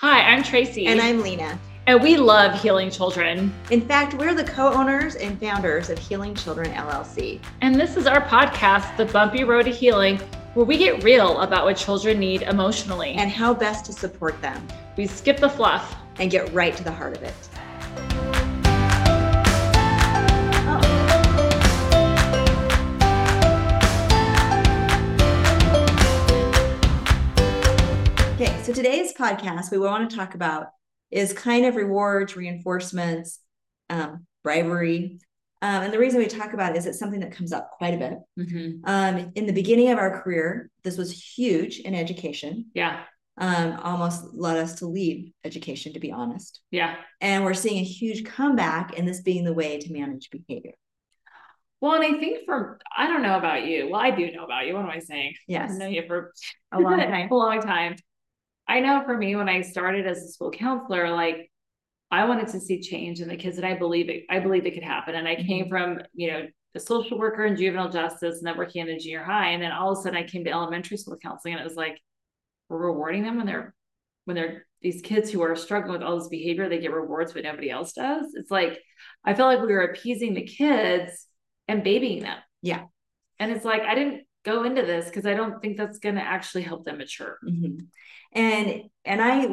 Hi, I'm Traci. And I'm Leena. And we love healing children. In fact, we're the co owners and founders of Healing Children LLC. And this is our podcast, The Bumpy Road to Healing, where we get real about what children need emotionally and how best to support them. We skip the fluff and get right to the heart of it. Podcast we want to talk about is kind of rewards, reinforcements, um, bribery. Um, and the reason we talk about it is it's something that comes up quite a bit. Mm-hmm. Um, in the beginning of our career, this was huge in education. Yeah. Um, almost led us to leave education, to be honest. Yeah. And we're seeing a huge comeback in this being the way to manage behavior. Well, and I think for I don't know about you. Well, I do know about you. What am I saying? Yes. I know you for a long time. a long time. I know for me, when I started as a school counselor, like I wanted to see change in the kids, and I believe it. I believe it could happen. And I mm-hmm. came from you know a social worker in juvenile justice, and then working in a junior high, and then all of a sudden I came to elementary school counseling, and it was like we're rewarding them when they're when they're these kids who are struggling with all this behavior, they get rewards, but nobody else does. It's like I felt like we were appeasing the kids and babying them. Yeah, and it's like I didn't go into this because I don't think that's going to actually help them mature. Mm-hmm. And and i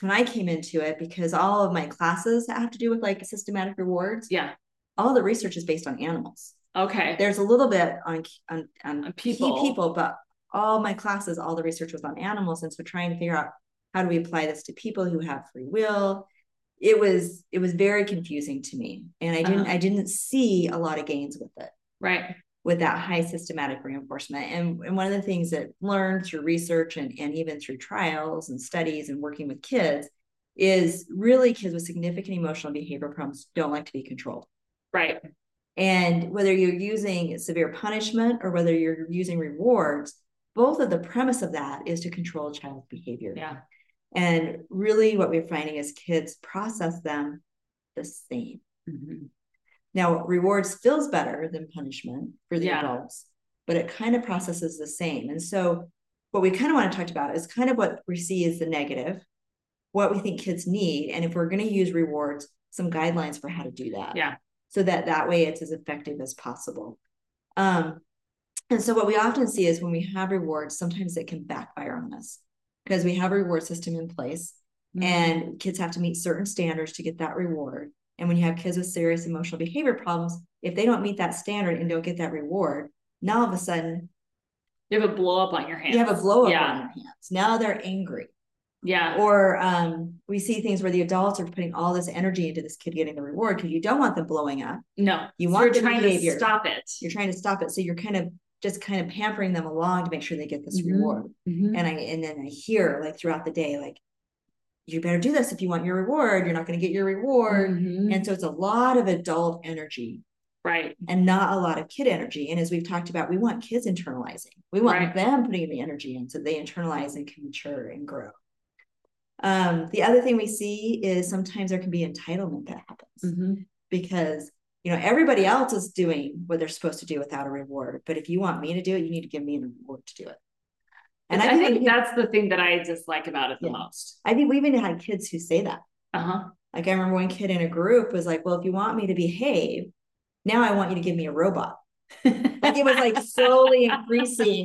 when i came into it because all of my classes have to do with like systematic rewards yeah. all the research is based on animals. Okay. There's a little bit on on, on people. people but all my classes all the research was on animals and so trying to figure out how do we apply this to people who have free will it was it was very confusing to me and i didn't uh-huh. i didn't see a lot of gains with it. Right with that high systematic reinforcement. And, and one of the things that learned through research and, and even through trials and studies and working with kids is really kids with significant emotional behavior problems don't like to be controlled. Right. And whether you're using severe punishment or whether you're using rewards, both of the premise of that is to control a child's behavior. Yeah. And really, what we're finding is kids process them the same. Mm-hmm. Now, rewards feels better than punishment for the yeah. adults, but it kind of processes the same. And so, what we kind of want to talk about is kind of what we see as the negative, what we think kids need, and if we're going to use rewards, some guidelines for how to do that. Yeah. So that that way it's as effective as possible. Um, and so what we often see is when we have rewards, sometimes it can backfire on us because we have a reward system in place mm-hmm. and kids have to meet certain standards to get that reward. And when you have kids with serious emotional behavior problems, if they don't meet that standard and don't get that reward, now all of a sudden you have a blow up on your hands. You have a blow up yeah. on your hands. Now they're angry. Yeah. Or um, we see things where the adults are putting all this energy into this kid getting the reward because you don't want them blowing up. No. You want so trying behavior. to stop it. You're trying to stop it. So you're kind of just kind of pampering them along to make sure they get this mm-hmm. reward. Mm-hmm. And I and then I hear like throughout the day, like, you better do this if you want your reward. You're not going to get your reward. Mm-hmm. And so it's a lot of adult energy. Right. And not a lot of kid energy. And as we've talked about, we want kids internalizing. We want right. them putting the energy in so they internalize and can mature and grow. Um, the other thing we see is sometimes there can be entitlement that happens mm-hmm. because you know everybody else is doing what they're supposed to do without a reward. But if you want me to do it, you need to give me a reward to do it. And I, I think, that's the thing that I dislike about it the yeah. most. I think we even had kids who say that. Uh huh. Like I remember one kid in a group was like, "Well, if you want me to behave, now I want you to give me a robot." like it was like slowly increasing,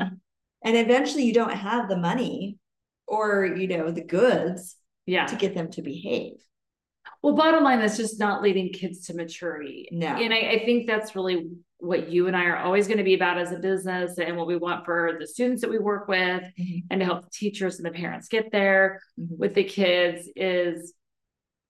and eventually you don't have the money or you know the goods, yeah, to get them to behave. Well, bottom line, that's just not leading kids to maturity. No, and I, I think that's really what you and I are always going to be about as a business and what we want for the students that we work with mm-hmm. and to help the teachers and the parents get there mm-hmm. with the kids is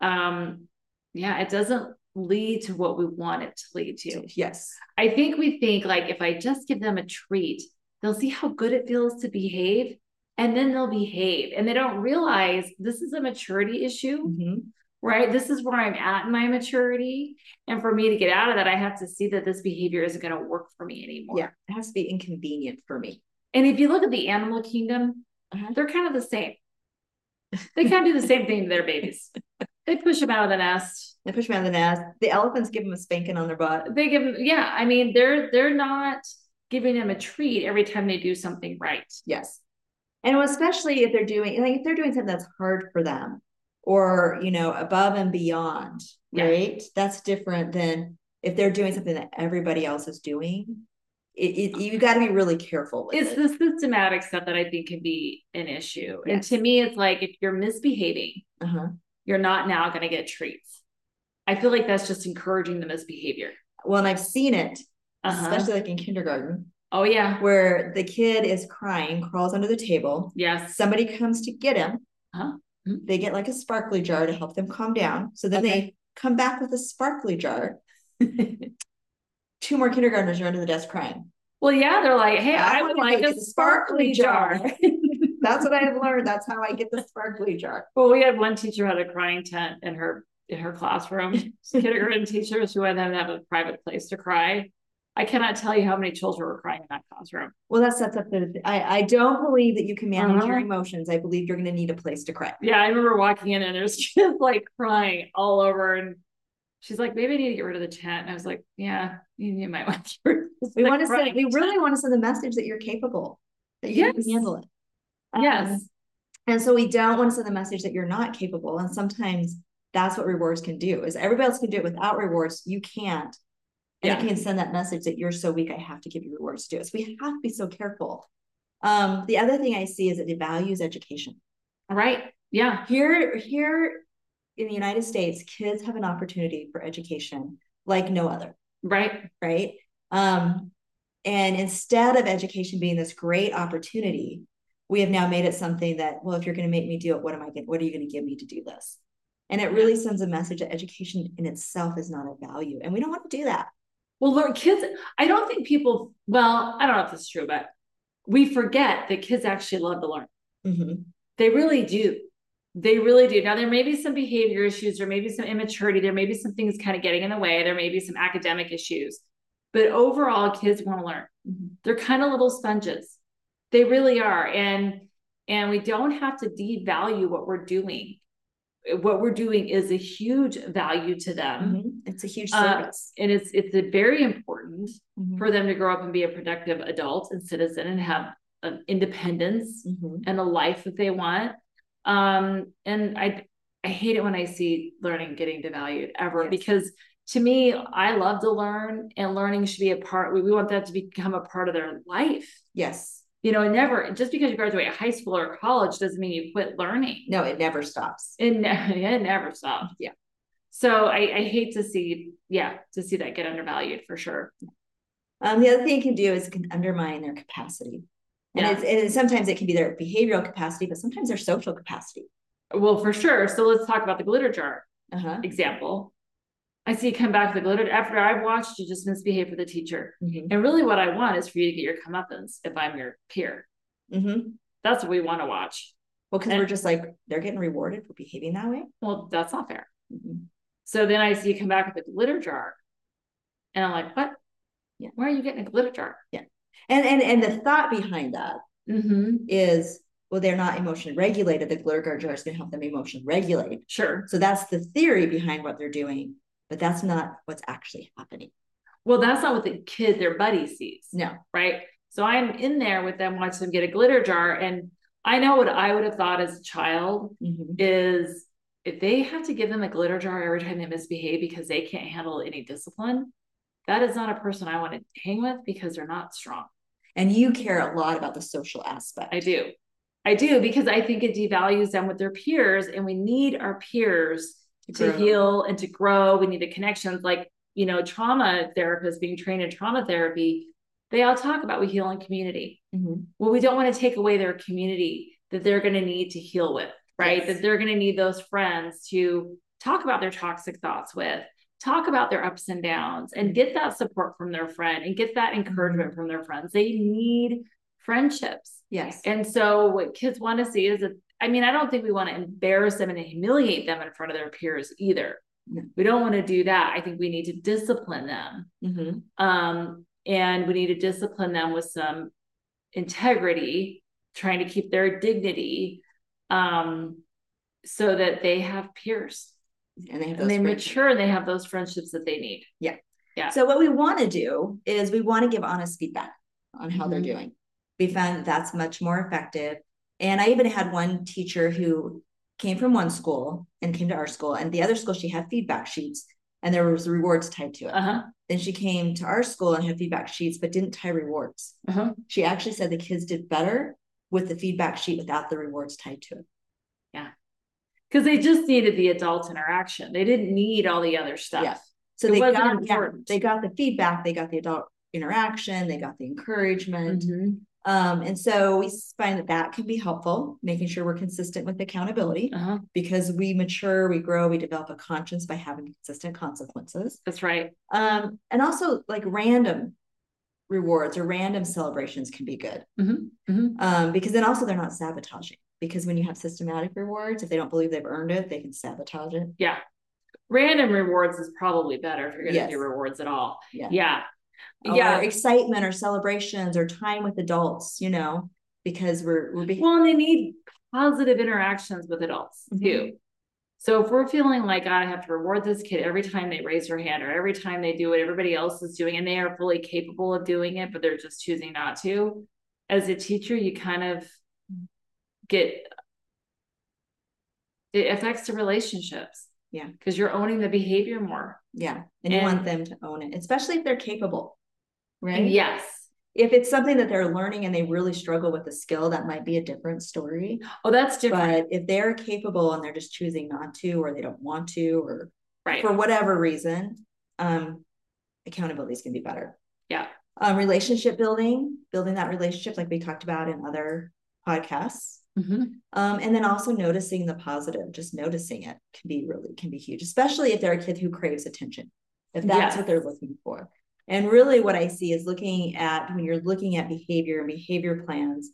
um yeah it doesn't lead to what we want it to lead to yes i think we think like if i just give them a treat they'll see how good it feels to behave and then they'll behave and they don't realize this is a maturity issue mm-hmm right? This is where I'm at in my maturity. And for me to get out of that, I have to see that this behavior isn't going to work for me anymore. Yeah, it has to be inconvenient for me. And if you look at the animal kingdom, uh-huh. they're kind of the same. They kind of do the same thing to their babies. They push them out of the nest. They push them out of the nest. The elephants give them a spanking on their butt. They give them, yeah. I mean, they're they're not giving them a treat every time they do something right. Yes. And especially if they're doing like if they're doing something that's hard for them or you know above and beyond, yeah. right? That's different than if they're doing something that everybody else is doing. It, it, you got to be really careful it's it. the systematic stuff that i think can be an issue yes. and to me it's like if you're misbehaving uh-huh. you're not now going to get treats i feel like that's just encouraging the misbehavior well and i've seen it uh-huh. especially like in kindergarten Oh yeah. Where the kid is crying, crawls under the table. Yes. Somebody comes to get him. Huh? Mm-hmm. They get like a sparkly jar to help them calm down. So then okay. they come back with a sparkly jar. Two more kindergartners are under the desk crying. Well, yeah, they're like, hey, I, I would like a sparkly, sparkly jar. jar. That's what I have learned. That's how I get the sparkly jar. Well, we had one teacher had a crying tent in her in her classroom. kindergarten teachers who had them to have a private place to cry. I cannot tell you how many children were crying in that classroom. Well, that sets up the. I I don't believe that you can manage uh-huh. your emotions. I believe you're going to need a place to cry. Yeah, I remember walking in and there's kids like crying all over, and she's like, "Maybe I need to get rid of the tent." And I was like, "Yeah, you, you might want to." We want to send. We really want to send the message that you're capable, that you yes. can handle it. Um, yes. And so we don't want to send the message that you're not capable. And sometimes that's what rewards can do. Is everybody else can do it without rewards, you can't and yeah. you can send that message that you're so weak, I have to give you rewards to do it. So we have to be so careful. Um, the other thing I see is it devalues education. Right. Yeah. Here, here in the United States, kids have an opportunity for education like no other. Right. Right. Um, and instead of education being this great opportunity, we have now made it something that, well, if you're going to make me do it, what am I going what are you going to give me to do this? And it really sends a message that education in itself is not a value. And we don't want to do that. Well, learn kids. I don't think people. Well, I don't know if this is true, but we forget that kids actually love to learn. Mm-hmm. They really do. They really do. Now, there may be some behavior issues, there may be some immaturity, there may be some things kind of getting in the way, there may be some academic issues, but overall, kids want to learn. Mm-hmm. They're kind of little sponges. They really are, and and we don't have to devalue what we're doing what we're doing is a huge value to them. Mm-hmm. It's a huge uh, service. Uh, and it's it's very important mm-hmm. for them to grow up and be a productive adult and citizen and have an independence mm-hmm. and a life that they want. Um, and I I hate it when I see learning getting devalued ever yes. because to me, I love to learn and learning should be a part. We, we want that to become a part of their life. Yes you know, never just because you graduate high school or college doesn't mean you quit learning. No, it never stops. It, ne- it never stops. Yeah. So I, I hate to see, yeah, to see that get undervalued for sure. Um, the other thing it can do is it can undermine their capacity. And, yeah. it's, and sometimes it can be their behavioral capacity, but sometimes their social capacity. Well, for sure. So let's talk about the glitter jar uh-huh. example. I see you come back with a glitter after I've watched you just misbehave for the teacher. Mm-hmm. And really, what I want is for you to get your comeuppance if I'm your peer. Mm-hmm. That's what we want to watch. Well, because we're just like, they're getting rewarded for behaving that way. Well, that's not fair. Mm-hmm. So then I see you come back with a glitter jar. And I'm like, what? Yeah. Why are you getting a glitter jar? Yeah. And and and the thought behind that mm-hmm. is well, they're not emotionally regulated. The glitter jar is going to help them emotionally regulate. Sure. So that's the theory behind what they're doing but that's not what's actually happening. Well, that's not what the kid, their buddy sees. No. Right. So I'm in there with them, watching them get a glitter jar. And I know what I would have thought as a child mm-hmm. is if they have to give them a glitter jar every time they misbehave because they can't handle any discipline, that is not a person I want to hang with because they're not strong. And you care a lot about the social aspect. I do. I do because I think it devalues them with their peers, and we need our peers to, to heal and to grow. We need the connections like, you know, trauma therapists being trained in trauma therapy. They all talk about we heal in community. Mm-hmm. Well, we don't want to take away their community that they're going to need to heal with, right? Yes. That they're going to need those friends to talk about their toxic thoughts with, talk about their ups and downs, and get that support from their friend and get that encouragement mm-hmm. from their friends. They need friendships. Yes. And so what kids want to see is that I mean, I don't think we want to embarrass them and humiliate them in front of their peers either. We don't want to do that. I think we need to discipline them. Mm-hmm. Um, and we need to discipline them with some integrity, trying to keep their dignity um, so that they have peers. And they, and they mature and they have those friendships that they need. Yeah. Yeah. So what we want to do is we want to give honest feedback on how mm-hmm. they're doing. We found that that's much more effective And I even had one teacher who came from one school and came to our school, and the other school she had feedback sheets and there was rewards tied to it. Uh-huh. Then she came to our school and had feedback sheets, but didn't tie rewards. Uh-huh. She actually said the kids did better with the feedback sheet without the rewards tied to it. Yeah. Because they just needed the adult interaction. They didn't need all the other stuff. Yeah. So it they got yeah, they got the feedback, they got the adult interaction, they got the encouragement. Mm-hmm. Um, and so we find that that can be helpful, making sure we're consistent with accountability uh-huh. because we mature, we grow, we develop a conscience by having consistent consequences. That's right. Um, and also like random rewards or random celebrations can be good mm-hmm. Mm-hmm. Um, because then also they're not sabotaging. Because when you have systematic rewards, if they don't believe they've earned it, they can sabotage it. Yeah. Random rewards is probably better if you're going to yes. do rewards at all. Yeah. Yeah yeah. excitement or celebrations or time with adults you know because we're we're being well and they need positive interactions with adults mm-hmm. too. So if we're feeling like i have to reward this kid every time they raise their hand or every time they do what everybody else is doing and they are fully capable of doing it but they're just choosing not to as a teacher you kind of get it affects the relationships yeah because you're owning the behavior more yeah and, and you want them to own it especially if they're capable right? Yes. If it's something that they're learning and they really struggle with the skill, that might be a different story. Oh, that's different. But if they're capable and they're just choosing not to, or they don't want to, or right. for whatever reason, um, accountability is going to be better. Yeah. Um, relationship building, building that relationship, like we talked about in other podcasts. Mm-hmm. Um, and then also noticing the positive, just noticing it can be really can be huge, especially if they're a kid who craves attention, if that's yes. what they're looking for. And really, what I see is looking at when you're looking at behavior and behavior plans,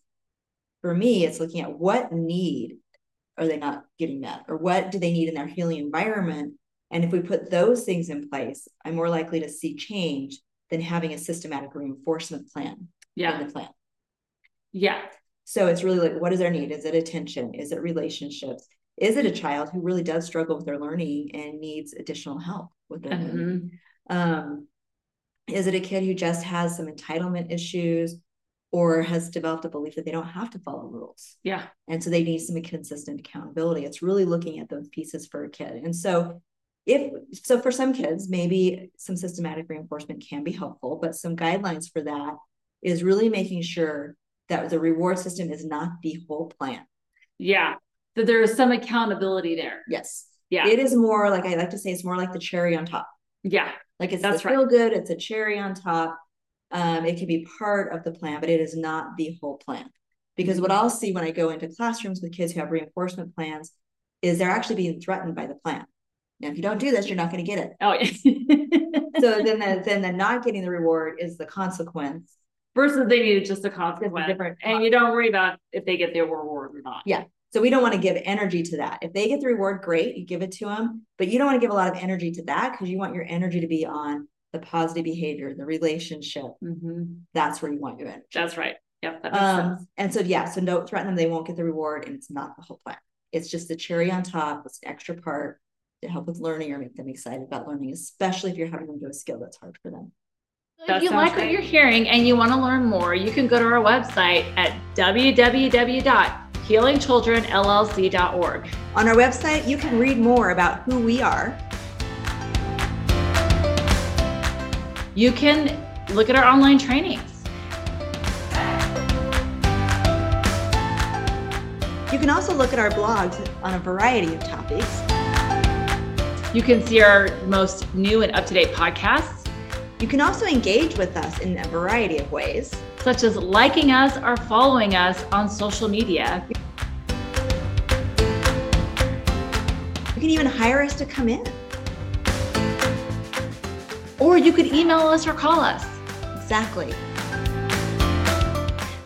for me, it's looking at what need are they not getting met or what do they need in their healing environment. And if we put those things in place, I'm more likely to see change than having a systematic reinforcement plan. Yeah. the plan. Yeah. So it's really like, what is their need? Is it attention? Is it relationships? Is it a child who really does struggle with their learning and needs additional help with their mm-hmm. Um, is it a kid who just has some entitlement issues or has developed a belief that they don't have to follow rules? Yeah. And so they need some consistent accountability. It's really looking at those pieces for a kid. And so if so for some kids, maybe some systematic reinforcement can be helpful, but some guidelines for that is really making sure that the reward system is not the whole plan. Yeah. That there is some accountability there. Yes. Yeah. It is more like I like to say it's more like the cherry on top. Yeah. Like it's That's the feel good, it's a cherry on top. Um, it can be part of the plan, but it is not the whole plan. Because what mm-hmm. I'll see when I go into classrooms with kids who have reinforcement plans is they're actually being threatened by the plan. Now, if you don't do this, you're not going to get it. Oh, yeah. so then, the, then the not getting the reward is the consequence. Versus they need just a consequence. Different and you don't worry about if they get the reward or not. Yeah. So we don't want to give energy to that. If they get the reward, great, you give it to them, but you don't want to give a lot of energy to that because you want your energy to be on the positive behavior, the relationship. Mm-hmm. That's where you want your energy. That's right. Yep. That um, sense. And so, yeah, so don't threaten them. They won't get the reward, and it's not the whole plan. It's just the cherry on top. It's an extra part to help with learning or make them excited about learning, especially if you're having them do a skill that's hard for them. That if you like great. what you're hearing and you want to learn more, you can go to our website at www healingchildrenllc.org. On our website, you can read more about who we are. You can look at our online trainings. You can also look at our blogs on a variety of topics. You can see our most new and up to date podcasts. You can also engage with us in a variety of ways such as liking us or following us on social media. You can even hire us to come in. Or you could email us or call us. Exactly.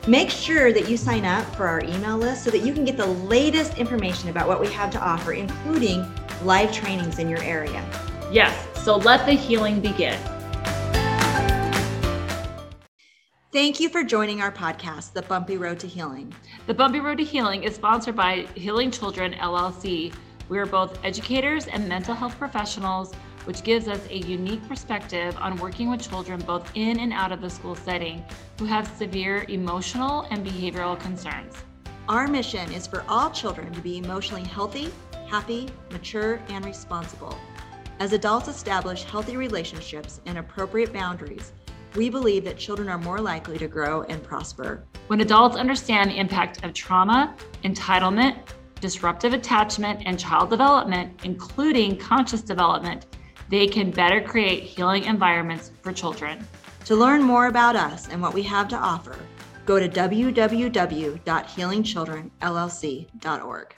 Make sure that you sign up for our email list so that you can get the latest information about what we have to offer, including live trainings in your area. Yes, so let the healing begin. Thank you for joining our podcast, The Bumpy Road to Healing. The Bumpy Road to Healing is sponsored by Healing Children LLC. We are both educators and mental health professionals, which gives us a unique perspective on working with children both in and out of the school setting who have severe emotional and behavioral concerns. Our mission is for all children to be emotionally healthy, happy, mature, and responsible. As adults establish healthy relationships and appropriate boundaries, we believe that children are more likely to grow and prosper. When adults understand the impact of trauma, entitlement, disruptive attachment, and child development, including conscious development, they can better create healing environments for children. To learn more about us and what we have to offer, go to www.healingchildrenllc.org.